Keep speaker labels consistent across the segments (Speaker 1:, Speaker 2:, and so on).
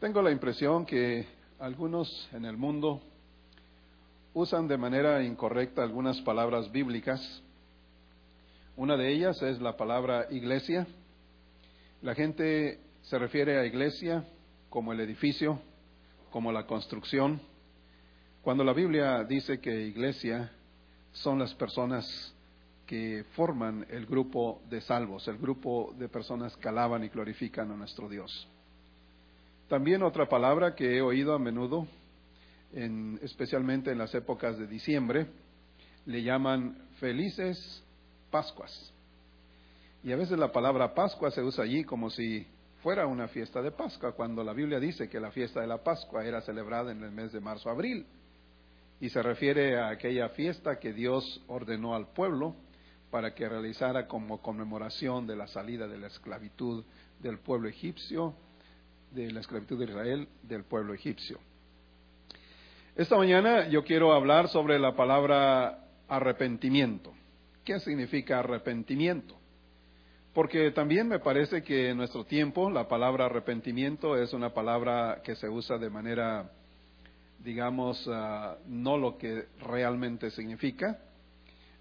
Speaker 1: Tengo la impresión que algunos en el mundo usan de manera incorrecta algunas palabras bíblicas. Una de ellas es la palabra iglesia. La gente se refiere a iglesia como el edificio, como la construcción, cuando la Biblia dice que iglesia son las personas que forman el grupo de salvos, el grupo de personas que alaban y glorifican a nuestro Dios. También otra palabra que he oído a menudo, especialmente en las épocas de diciembre, le llaman felices Pascuas. Y a veces la palabra Pascua se usa allí como si fuera una fiesta de Pascua, cuando la Biblia dice que la fiesta de la Pascua era celebrada en el mes de marzo-abril. Y se refiere a aquella fiesta que Dios ordenó al pueblo para que realizara como conmemoración de la salida de la esclavitud del pueblo egipcio, de la esclavitud de Israel, del pueblo egipcio. Esta mañana yo quiero hablar sobre la palabra arrepentimiento. ¿Qué significa arrepentimiento? Porque también me parece que en nuestro tiempo la palabra arrepentimiento es una palabra que se usa de manera, digamos, ah, no lo que realmente significa.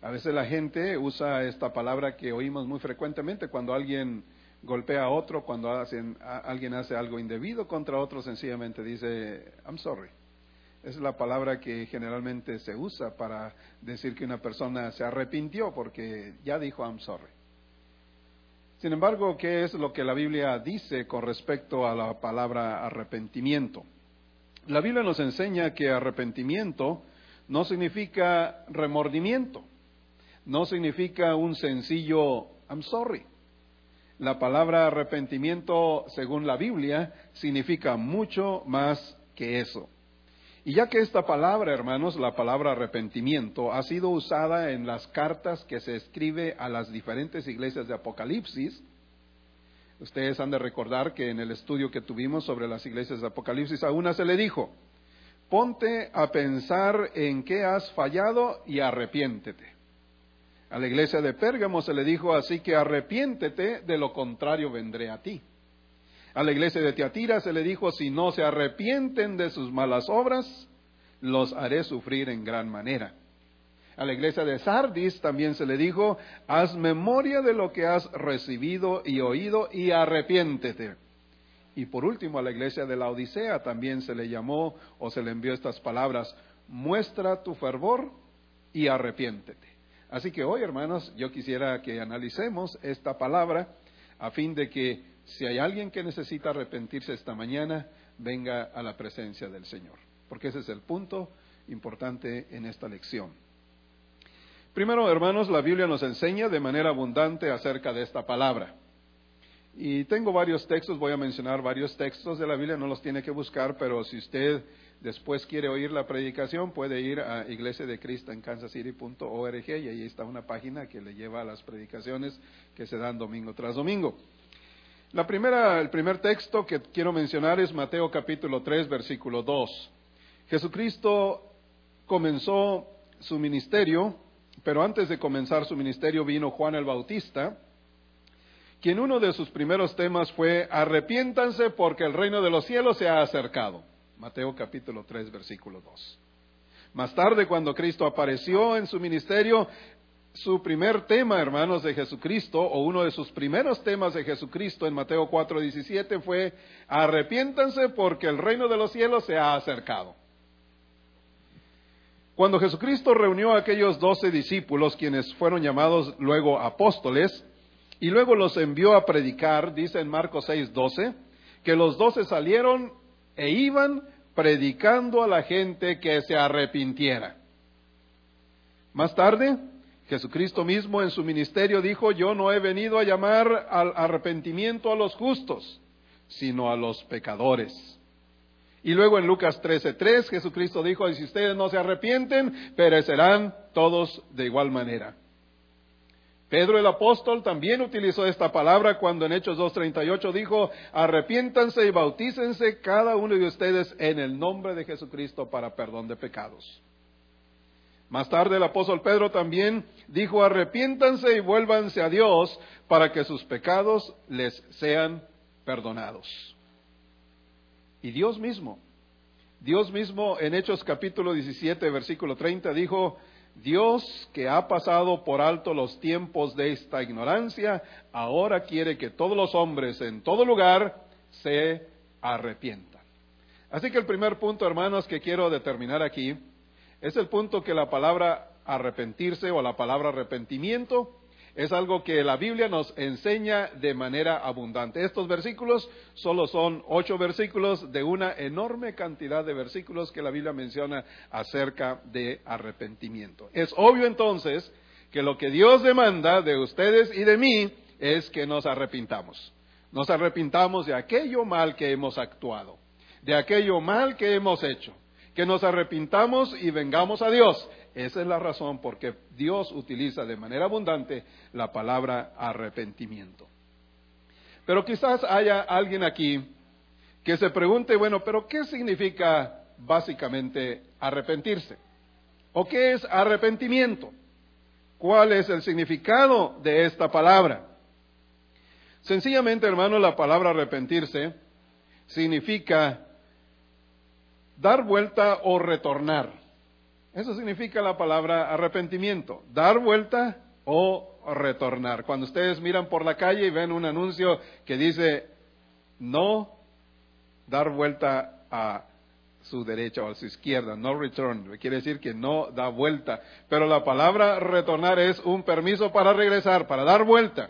Speaker 1: A veces la gente usa esta palabra que oímos muy frecuentemente cuando alguien golpea a otro, cuando alguien hace algo indebido contra otro, sencillamente dice, I'm sorry. Es la palabra que generalmente se usa para decir que una persona se arrepintió porque ya dijo I'm sorry. Sin embargo, ¿qué es lo que la Biblia dice con respecto a la palabra arrepentimiento? La Biblia nos enseña que arrepentimiento no significa remordimiento, no significa un sencillo I'm sorry. La palabra arrepentimiento, según la Biblia, significa mucho más que eso. Y ya que esta palabra, hermanos, la palabra arrepentimiento, ha sido usada en las cartas que se escribe a las diferentes iglesias de Apocalipsis, ustedes han de recordar que en el estudio que tuvimos sobre las iglesias de Apocalipsis, a una se le dijo, ponte a pensar en qué has fallado y arrepiéntete. A la iglesia de Pérgamo se le dijo, así que arrepiéntete, de lo contrario vendré a ti. A la iglesia de Tiatira se le dijo, si no se arrepienten de sus malas obras, los haré sufrir en gran manera. A la iglesia de Sardis también se le dijo, haz memoria de lo que has recibido y oído y arrepiéntete. Y por último, a la iglesia de la Odisea también se le llamó o se le envió estas palabras, muestra tu fervor y arrepiéntete. Así que hoy, hermanos, yo quisiera que analicemos esta palabra a fin de que si hay alguien que necesita arrepentirse esta mañana, venga a la presencia del Señor, porque ese es el punto importante en esta lección. Primero, hermanos, la Biblia nos enseña de manera abundante acerca de esta palabra. Y tengo varios textos, voy a mencionar varios textos de la Biblia, no los tiene que buscar, pero si usted después quiere oír la predicación, puede ir a Iglesia de Cristo en kansascity.org y ahí está una página que le lleva a las predicaciones que se dan domingo tras domingo. La primera, el primer texto que quiero mencionar es Mateo capítulo 3, versículo 2. Jesucristo comenzó su ministerio, pero antes de comenzar su ministerio vino Juan el Bautista, quien uno de sus primeros temas fue arrepiéntanse porque el reino de los cielos se ha acercado. Mateo capítulo 3, versículo 2. Más tarde, cuando Cristo apareció en su ministerio, su primer tema, hermanos, de Jesucristo, o uno de sus primeros temas de Jesucristo en Mateo 4, 17 fue, arrepiéntanse porque el reino de los cielos se ha acercado. Cuando Jesucristo reunió a aquellos doce discípulos, quienes fueron llamados luego apóstoles, y luego los envió a predicar, dice en Marcos 6, 12, que los doce salieron e iban predicando a la gente que se arrepintiera. Más tarde, Jesucristo mismo en su ministerio dijo, yo no he venido a llamar al arrepentimiento a los justos, sino a los pecadores. Y luego en Lucas 13:3 Jesucristo dijo, si ustedes no se arrepienten, perecerán todos de igual manera. Pedro el apóstol también utilizó esta palabra cuando en Hechos 2.38 dijo, arrepiéntanse y bautícense cada uno de ustedes en el nombre de Jesucristo para perdón de pecados. Más tarde el apóstol Pedro también dijo, arrepiéntanse y vuélvanse a Dios para que sus pecados les sean perdonados. Y Dios mismo, Dios mismo en Hechos capítulo 17, versículo 30 dijo, Dios que ha pasado por alto los tiempos de esta ignorancia, ahora quiere que todos los hombres en todo lugar se arrepientan. Así que el primer punto, hermanos, que quiero determinar aquí, es el punto que la palabra arrepentirse o la palabra arrepentimiento es algo que la Biblia nos enseña de manera abundante. Estos versículos solo son ocho versículos de una enorme cantidad de versículos que la Biblia menciona acerca de arrepentimiento. Es obvio entonces que lo que Dios demanda de ustedes y de mí es que nos arrepintamos. Nos arrepintamos de aquello mal que hemos actuado, de aquello mal que hemos hecho, que nos arrepintamos y vengamos a Dios. Esa es la razón por que Dios utiliza de manera abundante la palabra arrepentimiento. Pero quizás haya alguien aquí que se pregunte, bueno, pero ¿qué significa básicamente arrepentirse? ¿O qué es arrepentimiento? ¿Cuál es el significado de esta palabra? Sencillamente, hermano, la palabra arrepentirse significa dar vuelta o retornar. Eso significa la palabra arrepentimiento, dar vuelta o retornar. Cuando ustedes miran por la calle y ven un anuncio que dice no dar vuelta a su derecha o a su izquierda, no return, quiere decir que no da vuelta. Pero la palabra retornar es un permiso para regresar, para dar vuelta.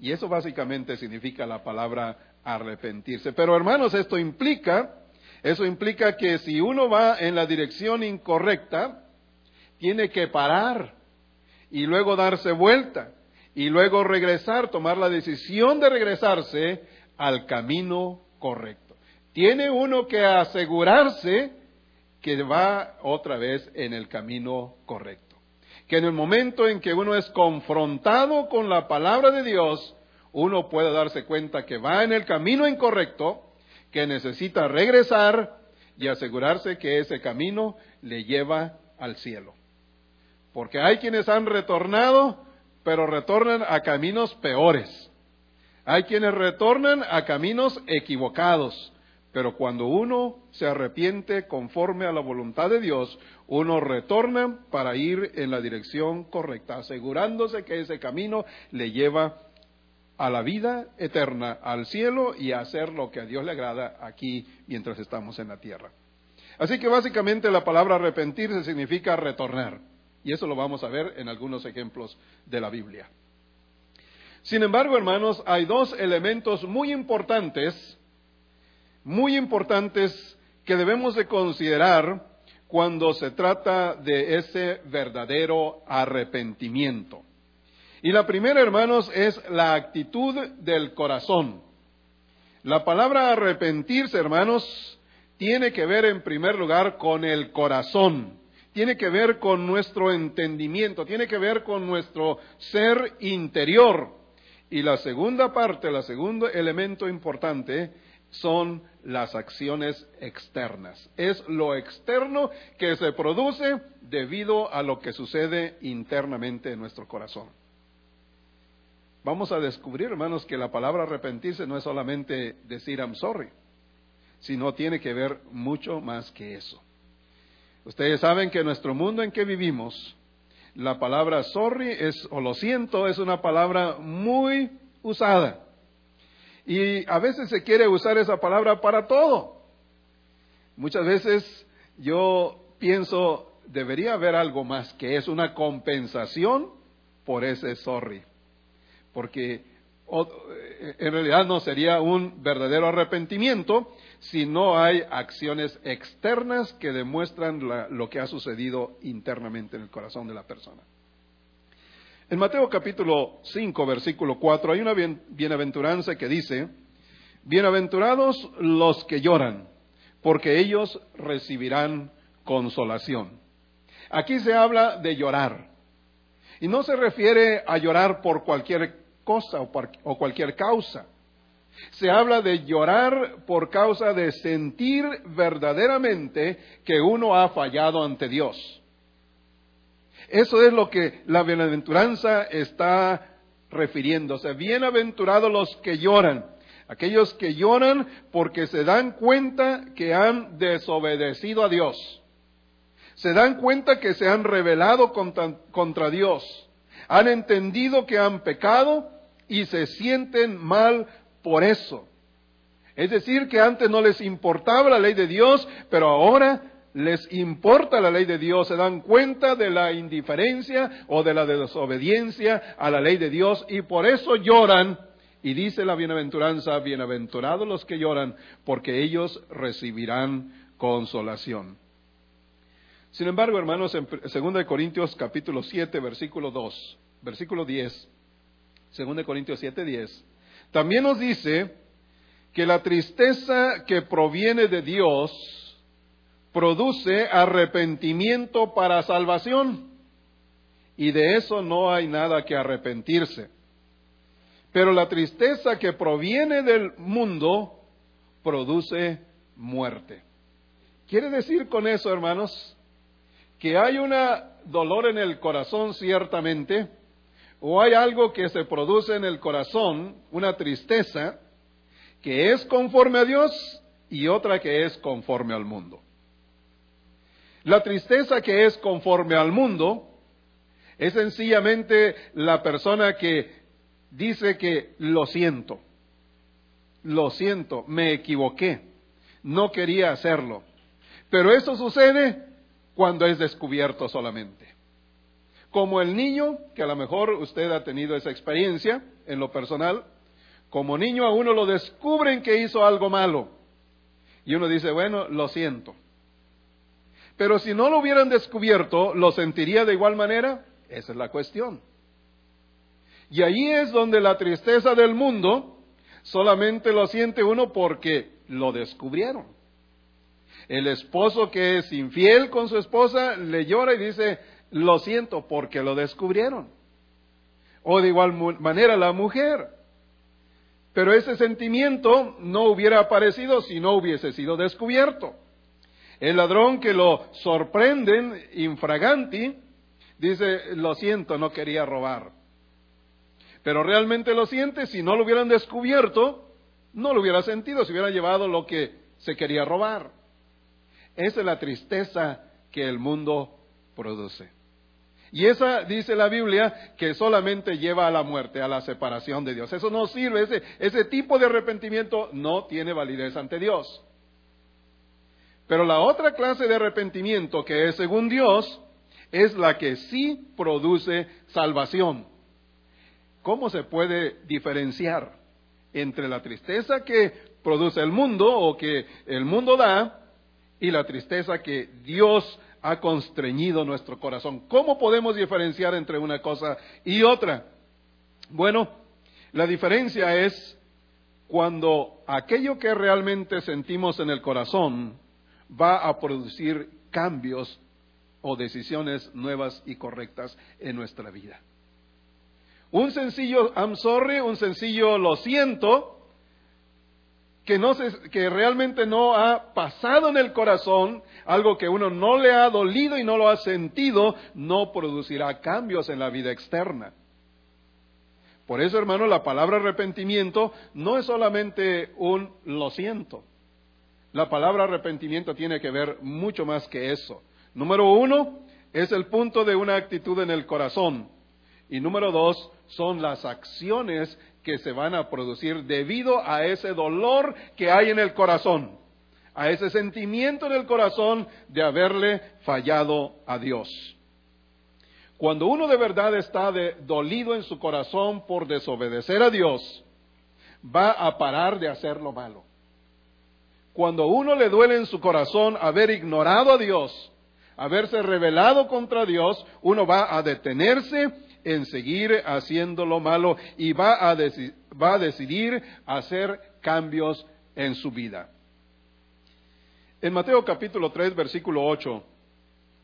Speaker 1: Y eso básicamente significa la palabra arrepentirse. Pero hermanos, esto implica eso implica que si uno va en la dirección incorrecta, tiene que parar y luego darse vuelta y luego regresar, tomar la decisión de regresarse al camino correcto. Tiene uno que asegurarse que va otra vez en el camino correcto. Que en el momento en que uno es confrontado con la palabra de Dios, uno puede darse cuenta que va en el camino incorrecto que necesita regresar y asegurarse que ese camino le lleva al cielo. Porque hay quienes han retornado, pero retornan a caminos peores. Hay quienes retornan a caminos equivocados. Pero cuando uno se arrepiente conforme a la voluntad de Dios, uno retorna para ir en la dirección correcta, asegurándose que ese camino le lleva a la vida eterna, al cielo y a hacer lo que a Dios le agrada aquí mientras estamos en la tierra. Así que básicamente la palabra arrepentirse significa retornar. Y eso lo vamos a ver en algunos ejemplos de la Biblia. Sin embargo, hermanos, hay dos elementos muy importantes, muy importantes que debemos de considerar cuando se trata de ese verdadero arrepentimiento. Y la primera, hermanos, es la actitud del corazón. La palabra arrepentirse, hermanos, tiene que ver en primer lugar con el corazón, tiene que ver con nuestro entendimiento, tiene que ver con nuestro ser interior. Y la segunda parte, el segundo elemento importante, son las acciones externas. Es lo externo que se produce debido a lo que sucede internamente en nuestro corazón vamos a descubrir, hermanos, que la palabra arrepentirse no es solamente decir I'm sorry, sino tiene que ver mucho más que eso. Ustedes saben que en nuestro mundo en que vivimos, la palabra sorry es, o lo siento, es una palabra muy usada. Y a veces se quiere usar esa palabra para todo. Muchas veces yo pienso, debería haber algo más, que es una compensación por ese sorry porque eh, en realidad no sería un verdadero arrepentimiento si no hay acciones externas que demuestran lo que ha sucedido internamente en el corazón de la persona. En Mateo capítulo 5, versículo 4, hay una bienaventuranza que dice, Bienaventurados los que lloran, porque ellos recibirán consolación. Aquí se habla de llorar. Y no se refiere a llorar por cualquier cosa o, cualquier causa. Se habla de llorar por causa de sentir verdaderamente que uno ha fallado ante Dios. Eso es lo que la bienaventuranza está refiriéndose. Bienaventurados los que lloran. Aquellos que lloran porque se dan cuenta que han desobedecido a Dios. Se dan cuenta que se han rebelado contra, Dios. Han entendido que han pecado y se sienten mal por eso. Es decir, que antes no les importaba la ley de Dios, pero ahora les importa la ley de Dios, se dan cuenta de la indiferencia o de la desobediencia a la ley de Dios y por eso lloran. Y dice la bienaventuranza, bienaventurados los que lloran, porque ellos recibirán consolación. Sin embargo, hermanos, en 2 Corintios capítulo 7, versículo 2, versículo 10, 2 Corintios 7, 10, también nos dice que la tristeza que proviene de Dios produce arrepentimiento para salvación. Y de eso no hay nada que arrepentirse. Pero la tristeza que proviene del mundo produce muerte. ¿Quiere decir con eso, hermanos, que hay un dolor en el corazón ciertamente, o hay algo que se produce en el corazón, una tristeza, que es conforme a Dios y otra que es conforme al mundo? La tristeza que es conforme al mundo es sencillamente la persona que dice que lo siento, lo siento, me equivoqué, no quería hacerlo. Pero eso sucede cuando es descubierto solamente. Como el niño, que a lo mejor usted ha tenido esa experiencia en lo personal, como niño a uno lo descubren que hizo algo malo. Y uno dice, bueno, lo siento. Pero si no lo hubieran descubierto, ¿lo sentiría de igual manera? Esa es la cuestión. Y ahí es donde la tristeza del mundo solamente lo siente uno porque lo descubrieron. El esposo que es infiel con su esposa le llora y dice, lo siento porque lo descubrieron. O de igual manera la mujer. Pero ese sentimiento no hubiera aparecido si no hubiese sido descubierto. El ladrón que lo sorprenden infraganti dice, lo siento, no quería robar. Pero realmente lo siente, si no lo hubieran descubierto, no lo hubiera sentido, si hubiera llevado lo que se quería robar. Esa es la tristeza que el mundo produce. Y esa dice la Biblia que solamente lleva a la muerte, a la separación de Dios. Eso no sirve, ese, tipo de arrepentimiento no tiene validez ante Dios. Pero la otra clase de arrepentimiento que es según Dios es la que sí produce salvación. ¿Cómo se puede diferenciar entre la tristeza que produce el mundo o que el mundo da y la tristeza que Dios ha constreñido nuestro corazón? ¿Cómo podemos diferenciar entre una cosa y otra? Bueno, la diferencia es cuando aquello que realmente sentimos en el corazón va a producir cambios o decisiones nuevas y correctas en nuestra vida. Un sencillo I'm sorry, un sencillo lo siento, que, realmente no ha pasado en el corazón, algo que uno no le ha dolido y no lo ha sentido, no producirá cambios en la vida externa. Por eso, hermano, la palabra arrepentimiento no es solamente un lo siento. La palabra arrepentimiento tiene que ver mucho más que eso. Número uno, es el punto de una actitud en el corazón. Y número dos, son las acciones que se van a producir debido a ese dolor que hay en el corazón, a ese sentimiento en el corazón de haberle fallado a Dios. Cuando uno de verdad está dolido en su corazón por desobedecer a Dios, va a parar de hacer lo malo. Cuando uno le duele en su corazón haber ignorado a Dios, haberse rebelado contra Dios, uno va a detenerse en seguir haciendo lo malo y va a, va a decidir hacer cambios en su vida. En Mateo capítulo 3, versículo 8,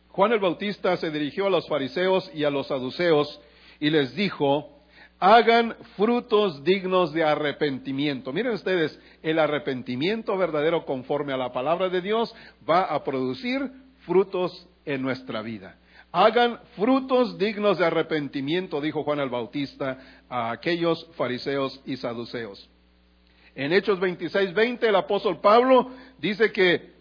Speaker 1: Juan el Bautista se dirigió a los fariseos y a los saduceos y les dijo, hagan frutos dignos de arrepentimiento. Miren ustedes, el arrepentimiento verdadero conforme a la palabra de Dios va a producir frutos en nuestra vida. Hagan frutos dignos de arrepentimiento, dijo Juan el Bautista a aquellos fariseos y saduceos. En Hechos 26, 20, el apóstol Pablo dice que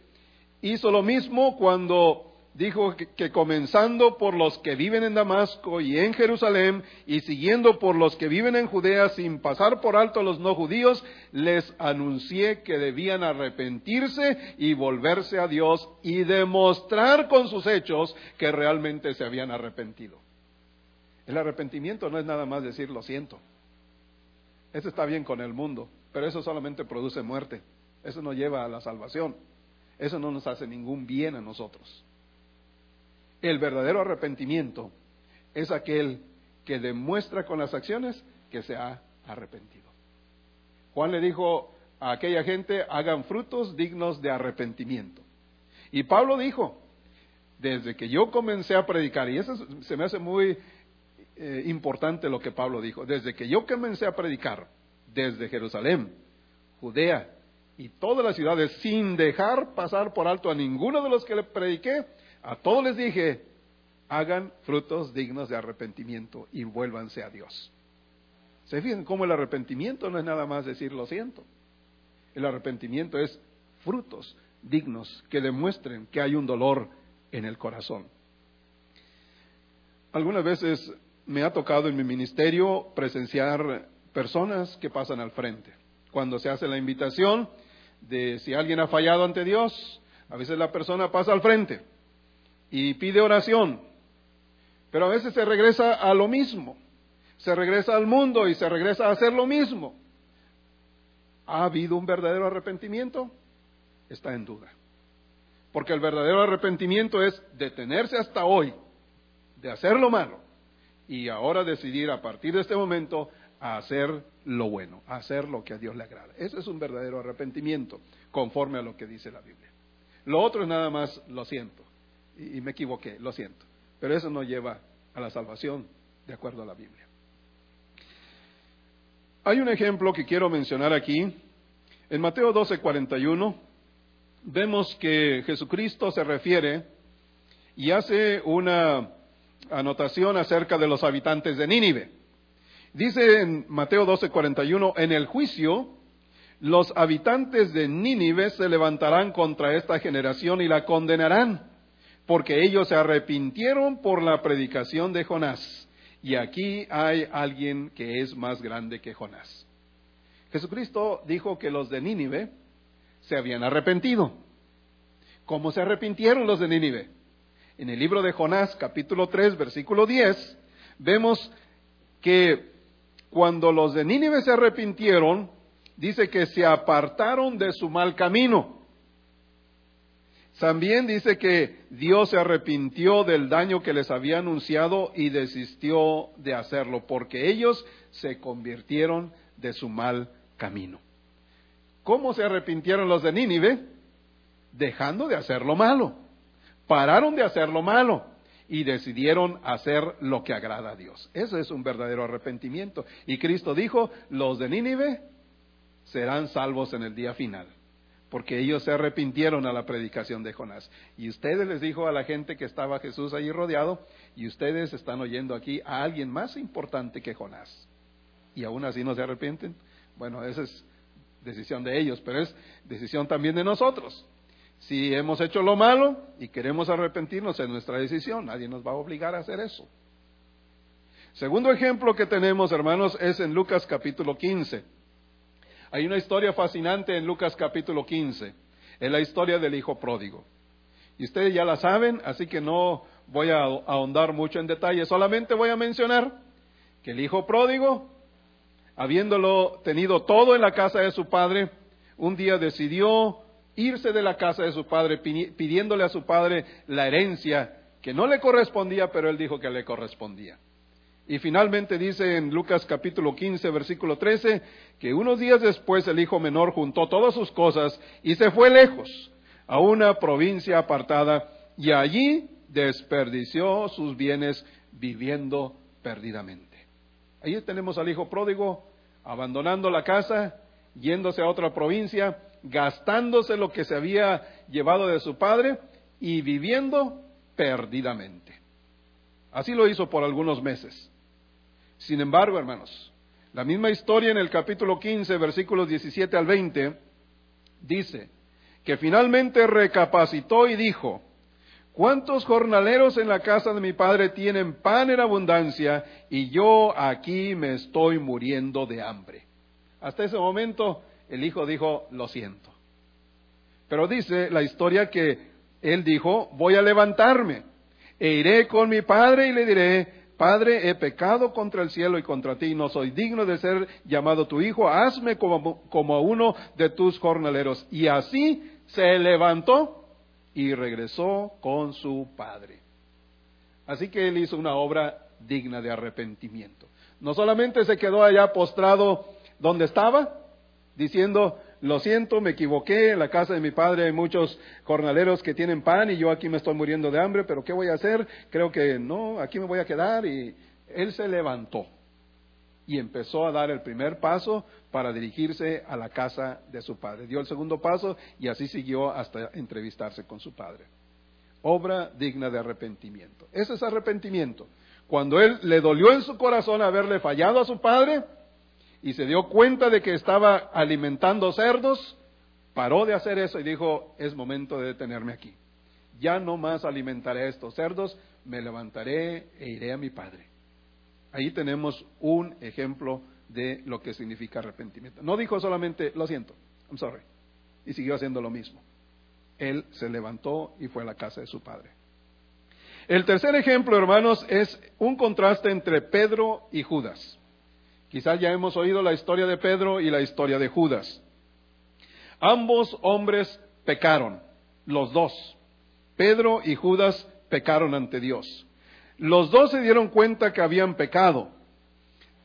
Speaker 1: hizo lo mismo cuando dijo que, comenzando por los que viven en Damasco y en Jerusalén y siguiendo por los que viven en Judea sin pasar por alto a los no judíos, les anuncié que debían arrepentirse y volverse a Dios y demostrar con sus hechos que realmente se habían arrepentido. El arrepentimiento no es nada más decir lo siento. Eso está bien con el mundo, pero eso solamente produce muerte. Eso no lleva a la salvación. Eso no nos hace ningún bien a nosotros. El verdadero arrepentimiento es aquel que demuestra con las acciones que se ha arrepentido. Juan le dijo a aquella gente, hagan frutos dignos de arrepentimiento. Y Pablo dijo, desde que yo comencé a predicar, y eso se me hace muy eh, importante lo que Pablo dijo, desde que yo comencé a predicar, desde Jerusalén, Judea y todas las ciudades, sin dejar pasar por alto a ninguno de los que le prediqué, a todos les dije, hagan frutos dignos de arrepentimiento y vuélvanse a Dios. ¿Se fijan cómo el arrepentimiento no es nada más decir lo siento? El arrepentimiento es frutos dignos que demuestren que hay un dolor en el corazón. Algunas veces me ha tocado en mi ministerio presenciar personas que pasan al frente. Cuando se hace la invitación de si alguien ha fallado ante Dios, a veces la persona pasa al frente y pide oración, pero a veces se regresa a lo mismo, se regresa al mundo y se regresa a hacer lo mismo. ¿Ha habido un verdadero arrepentimiento? Está en duda. Porque el verdadero arrepentimiento es detenerse hasta hoy de hacer lo malo y ahora decidir a partir de este momento a hacer lo bueno, a hacer lo que a Dios le agrada. Ese es un verdadero arrepentimiento, conforme a lo que dice la Biblia. Lo otro es nada más lo siento y, me equivoqué, lo siento. Pero eso no lleva a la salvación de acuerdo a la Biblia. Hay un ejemplo que quiero mencionar aquí. En Mateo 12, 41, vemos que Jesucristo se refiere y hace una anotación acerca de los habitantes de Nínive. Dice en Mateo 12, 41, en el juicio, los habitantes de Nínive se levantarán contra esta generación y la condenarán porque ellos se arrepintieron por la predicación de Jonás. Y aquí hay alguien que es más grande que Jonás. Jesucristo dijo que los de Nínive se habían arrepentido. ¿Cómo se arrepintieron los de Nínive? En el libro de Jonás, capítulo 3, versículo 10, vemos que cuando los de Nínive se arrepintieron, dice que se apartaron de su mal camino. También dice que Dios se arrepintió del daño que les había anunciado y desistió de hacerlo, porque ellos se convirtieron de su mal camino. ¿Cómo se arrepintieron los de Nínive? Dejando de hacer lo malo. Pararon de hacer lo malo y decidieron hacer lo que agrada a Dios. Eso es un verdadero arrepentimiento. Y Cristo dijo, los de Nínive serán salvos en el día final porque ellos se arrepintieron a la predicación de Jonás. Y ustedes les dijo a la gente que estaba Jesús allí rodeado, y ustedes están oyendo aquí a alguien más importante que Jonás. Y aún así no se arrepienten. Bueno, esa es decisión de ellos, pero es decisión también de nosotros. Si hemos hecho lo malo y queremos arrepentirnos, es nuestra decisión. Nadie nos va a obligar a hacer eso. Segundo ejemplo que tenemos, hermanos, es en Lucas capítulo 15. Hay una historia fascinante en Lucas capítulo 15. Es la historia del hijo pródigo. Y ustedes ya la saben, así que no voy a ahondar mucho en detalle. Solamente voy a mencionar que el hijo pródigo, habiéndolo tenido todo en la casa de su padre, un día decidió irse de la casa de su padre pidiéndole a su padre la herencia que no le correspondía, pero él dijo que le correspondía. Y finalmente dice en Lucas capítulo 15, versículo 13, que unos días después el hijo menor juntó todas sus cosas y se fue lejos, a una provincia apartada, y allí desperdició sus bienes viviendo perdidamente. Ahí tenemos al hijo pródigo abandonando la casa, yéndose a otra provincia, gastándose lo que se había llevado de su padre y viviendo perdidamente. Así lo hizo por algunos meses. Sin embargo, hermanos, La misma historia en el capítulo 15, versículos 17 al 20, dice que finalmente recapacitó y dijo, ¿Cuántos jornaleros en la casa de mi padre tienen pan en abundancia y yo aquí me estoy muriendo de hambre? Hasta ese momento el hijo dijo, lo siento. Pero dice la historia que él dijo, voy a levantarme e iré con mi padre y le diré, Padre, he pecado contra el cielo y contra ti, no soy digno de ser llamado tu hijo, hazme como, como uno de tus jornaleros. Y así se levantó y regresó con su padre. Así que él hizo una obra digna de arrepentimiento. No solamente se quedó allá postrado donde estaba, diciendo, lo siento, me equivoqué, en la casa de mi padre hay muchos jornaleros que tienen pan y yo aquí me estoy muriendo de hambre, pero ¿qué voy a hacer? Creo que no, aquí me voy a quedar y él se levantó y empezó a dar el primer paso para dirigirse a la casa de su padre. Dio el segundo paso y así siguió hasta entrevistarse con su padre. Obra digna de arrepentimiento. Ese es arrepentimiento. Cuando él le dolió en su corazón haberle fallado a su padre y se dio cuenta de que estaba alimentando cerdos, paró de hacer eso y dijo, es momento de detenerme aquí. Ya no más alimentaré a estos cerdos, me levantaré e iré a mi padre. Ahí tenemos un ejemplo de lo que significa arrepentimiento. No dijo solamente, lo siento, I'm sorry, y siguió haciendo lo mismo. Él se levantó y fue a la casa de su padre. El tercer ejemplo, hermanos, es un contraste entre Pedro y Judas. Quizás ya hemos oído la historia de Pedro y la historia de Judas. Ambos hombres pecaron, los dos. Pedro y Judas pecaron ante Dios. Los dos se dieron cuenta que habían pecado.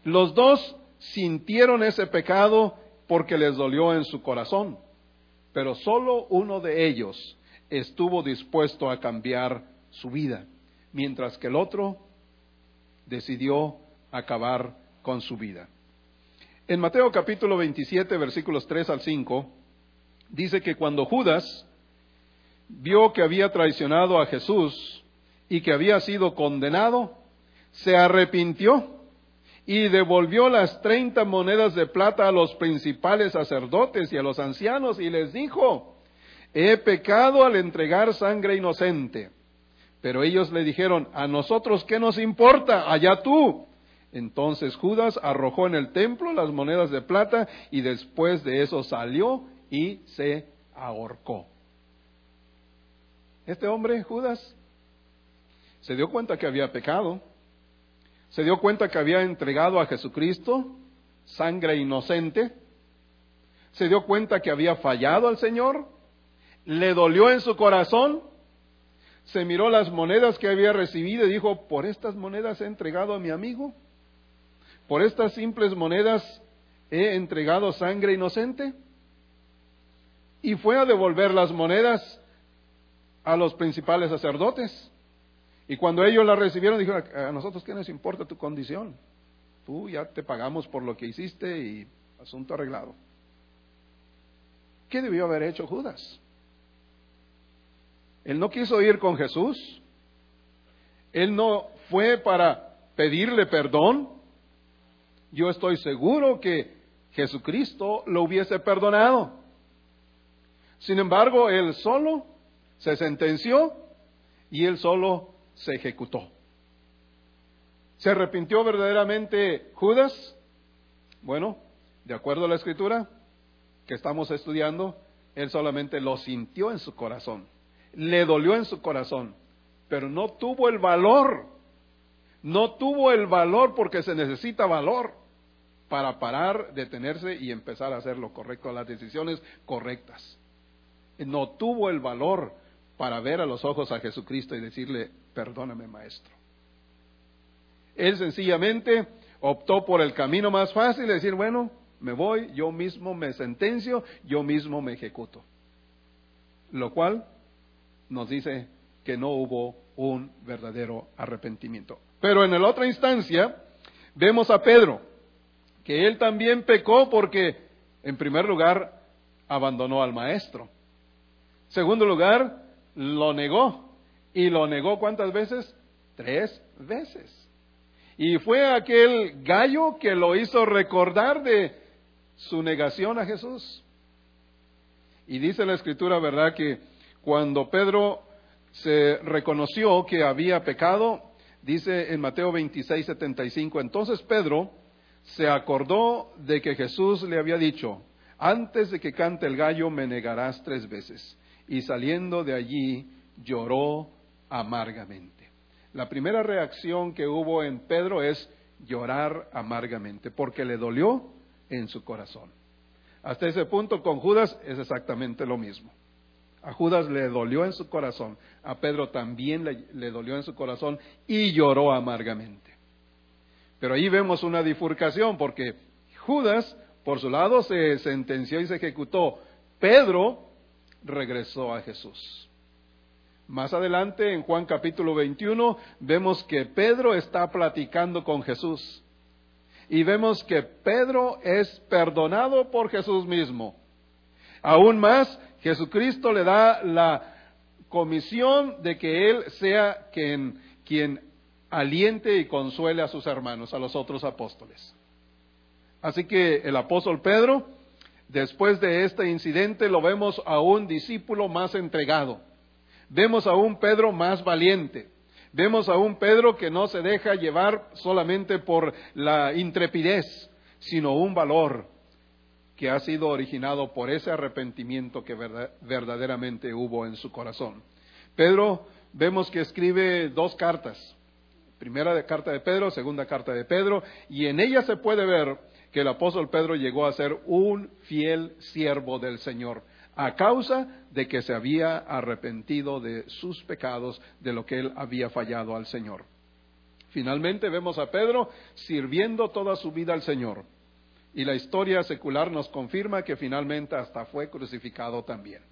Speaker 1: Los dos sintieron ese pecado porque les dolió en su corazón. Pero solo uno de ellos estuvo dispuesto a cambiar su vida, mientras que el otro decidió acabar su vida. En Mateo capítulo 27, versículos 3 al 5, dice que cuando Judas vio que había traicionado a Jesús, y que había sido condenado, se arrepintió y devolvió las treinta monedas de plata a los principales sacerdotes y a los ancianos y les dijo, he pecado al entregar sangre inocente. Pero ellos le dijeron, a nosotros qué nos importa, allá tú. Entonces Judas arrojó en el templo las monedas de plata y después de eso salió y se ahorcó. Este hombre, Judas, se dio cuenta que había pecado, se dio cuenta que había entregado a Jesucristo sangre inocente, se dio cuenta que había fallado al Señor, le dolió en su corazón, se miró las monedas que había recibido y dijo, por estas monedas he entregado a mi amigo, por estas simples monedas he entregado sangre inocente. Y fue a devolver las monedas a los principales sacerdotes. Y cuando ellos la recibieron, dijeron, a nosotros qué nos importa tu condición. Tú ya te pagamos por lo que hiciste y asunto arreglado. ¿Qué debió haber hecho Judas? Él no quiso ir con Jesús. Él no fue para pedirle perdón. Yo estoy seguro que Jesucristo lo hubiese perdonado. Sin embargo, él solo se sentenció y él solo se ejecutó. ¿Se arrepintió verdaderamente Judas? Bueno, de acuerdo a la escritura que estamos estudiando, él solamente lo sintió en su corazón, le dolió en su corazón, pero no tuvo el valor, no tuvo el valor porque se necesita valor para parar, detenerse y empezar a hacer lo correcto, las decisiones correctas. No tuvo el valor para ver a los ojos a Jesucristo y decirle, perdóname maestro. Él sencillamente optó por el camino más fácil de decir, bueno, me voy, yo mismo me sentencio, yo mismo me ejecuto. Lo cual nos dice que no hubo un verdadero arrepentimiento. Pero en la otra instancia vemos a Pedro, que él también pecó porque, en primer lugar, abandonó al maestro. Segundo lugar, lo negó. ¿Y lo negó cuántas veces? Tres veces. Y fue aquel gallo que lo hizo recordar de su negación a Jesús. Y dice la escritura, ¿verdad?, que cuando Pedro se reconoció que había pecado, dice en Mateo 26, 75, entonces Pedro se acordó de que Jesús le había dicho, antes de que cante el gallo me negarás tres veces. Y saliendo de allí lloró amargamente. La primera reacción que hubo en Pedro es llorar amargamente, porque le dolió en su corazón. Hasta ese punto con Judas es exactamente lo mismo. A Judas le dolió en su corazón, a Pedro también le, dolió en su corazón y lloró amargamente. Pero ahí vemos una bifurcación porque Judas, por su lado, se sentenció y se ejecutó. Pedro regresó a Jesús. Más adelante, en Juan capítulo 21, vemos que Pedro está platicando con Jesús. Y vemos que Pedro es perdonado por Jesús mismo. Aún más, Jesucristo le da la comisión de que Él sea quien, quien aliente y consuele a sus hermanos, a los otros apóstoles. Así que el apóstol Pedro, después de este incidente, lo vemos a un discípulo más entregado. Vemos a un Pedro más valiente. Vemos a un Pedro que no se deja llevar solamente por la intrepidez, sino un valor que ha sido originado por ese arrepentimiento que verdaderamente hubo en su corazón. Pedro, vemos que escribe dos cartas, primera carta de Pedro, segunda carta de Pedro, y en ella se puede ver que el apóstol Pedro llegó a ser un fiel siervo del Señor, a causa de que se había arrepentido de sus pecados, de lo que él había fallado al Señor. Finalmente vemos a Pedro sirviendo toda su vida al Señor. Y la historia secular nos confirma que finalmente hasta fue crucificado también.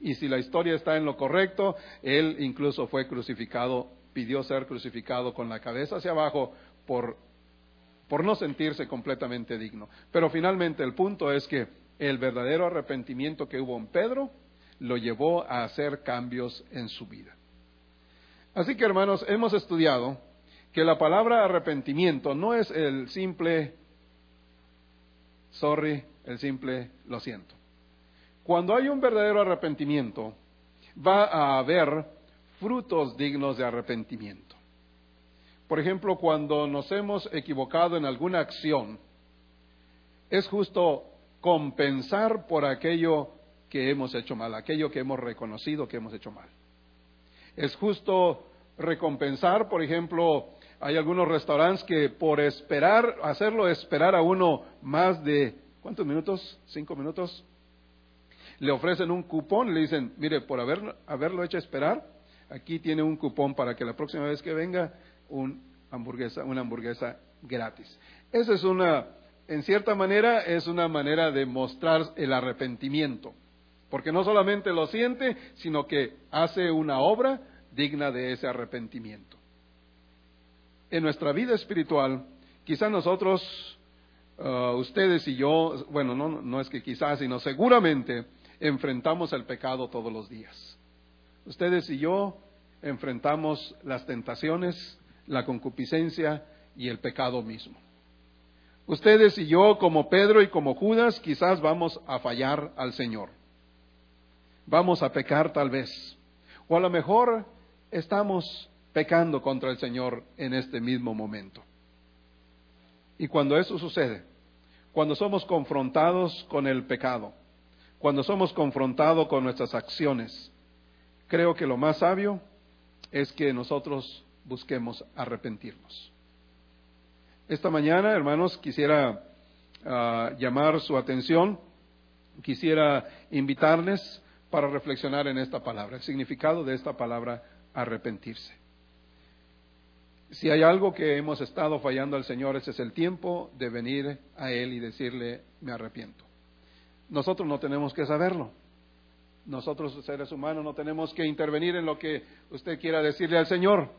Speaker 1: Y si la historia está en lo correcto, él incluso fue crucificado, pidió ser crucificado con la cabeza hacia abajo por, por no sentirse completamente digno. Pero finalmente el punto es que el verdadero arrepentimiento que hubo en Pedro lo llevó a hacer cambios en su vida. Así que hermanos, hemos estudiado que la palabra arrepentimiento no es el simple sorry, el simple lo siento. Cuando hay un verdadero arrepentimiento, va a haber frutos dignos de arrepentimiento. Por ejemplo, cuando nos hemos equivocado en alguna acción, es justo compensar por aquello que hemos hecho mal, aquello que hemos reconocido que hemos hecho mal. Es justo recompensar, por ejemplo, hay algunos restaurantes que por esperar, hacerlo esperar a uno más de, ¿cuántos minutos? ¿Cinco minutos? Le ofrecen un cupón, le dicen, mire, por haber, haberlo hecho esperar, aquí tiene un cupón para que la próxima vez que venga, un hamburguesa, una hamburguesa gratis. Esa es una, en cierta manera, es una manera de mostrar el arrepentimiento. Porque no solamente lo siente, sino que hace una obra digna de ese arrepentimiento en nuestra vida espiritual, quizás nosotros, uh, ustedes y yo, bueno, no, no es que quizás, sino seguramente enfrentamos el pecado todos los días. Ustedes y yo enfrentamos las tentaciones, la concupiscencia y el pecado mismo. Ustedes y yo, como Pedro y como Judas, quizás vamos a fallar al Señor. Vamos a pecar tal vez. O a lo mejor estamos pecando contra el Señor en este mismo momento. Y cuando eso sucede, cuando somos confrontados con el pecado, cuando somos confrontados con nuestras acciones, creo que lo más sabio es que nosotros busquemos arrepentirnos. Esta mañana, hermanos, quisiera ah, llamar su atención, quisiera invitarles para reflexionar en esta palabra, el significado de esta palabra arrepentirse. Si hay algo que hemos estado fallando al Señor, ese es el tiempo de venir a Él y decirle, me arrepiento. Nosotros no tenemos que saberlo. Nosotros, seres humanos, no tenemos que intervenir en lo que usted quiera decirle al Señor.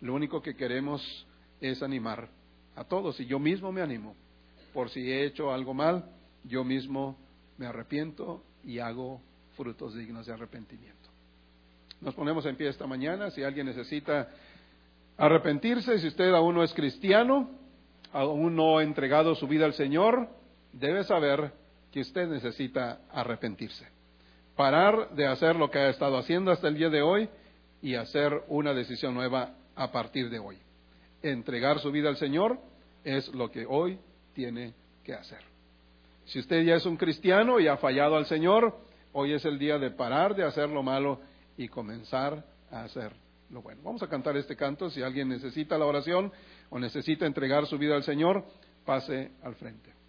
Speaker 1: Lo único que queremos es animar a todos. Y yo mismo me animo. Por si he hecho algo mal, yo mismo me arrepiento y hago frutos dignos de arrepentimiento. Nos ponemos en pie esta mañana. Si alguien necesita Arrepentirse, si usted aún no es cristiano, aún no ha entregado su vida al Señor, debe saber que usted necesita arrepentirse. Parar de hacer lo que ha estado haciendo hasta el día de hoy y hacer una decisión nueva a partir de hoy. Entregar su vida al Señor es lo que hoy tiene que hacer. Si usted ya es un cristiano y ha fallado al Señor, hoy es el día de parar de hacer lo malo y comenzar a hacer lo bueno. Vamos a cantar este canto. Si alguien necesita la oración o necesita entregar su vida al Señor, pase al frente.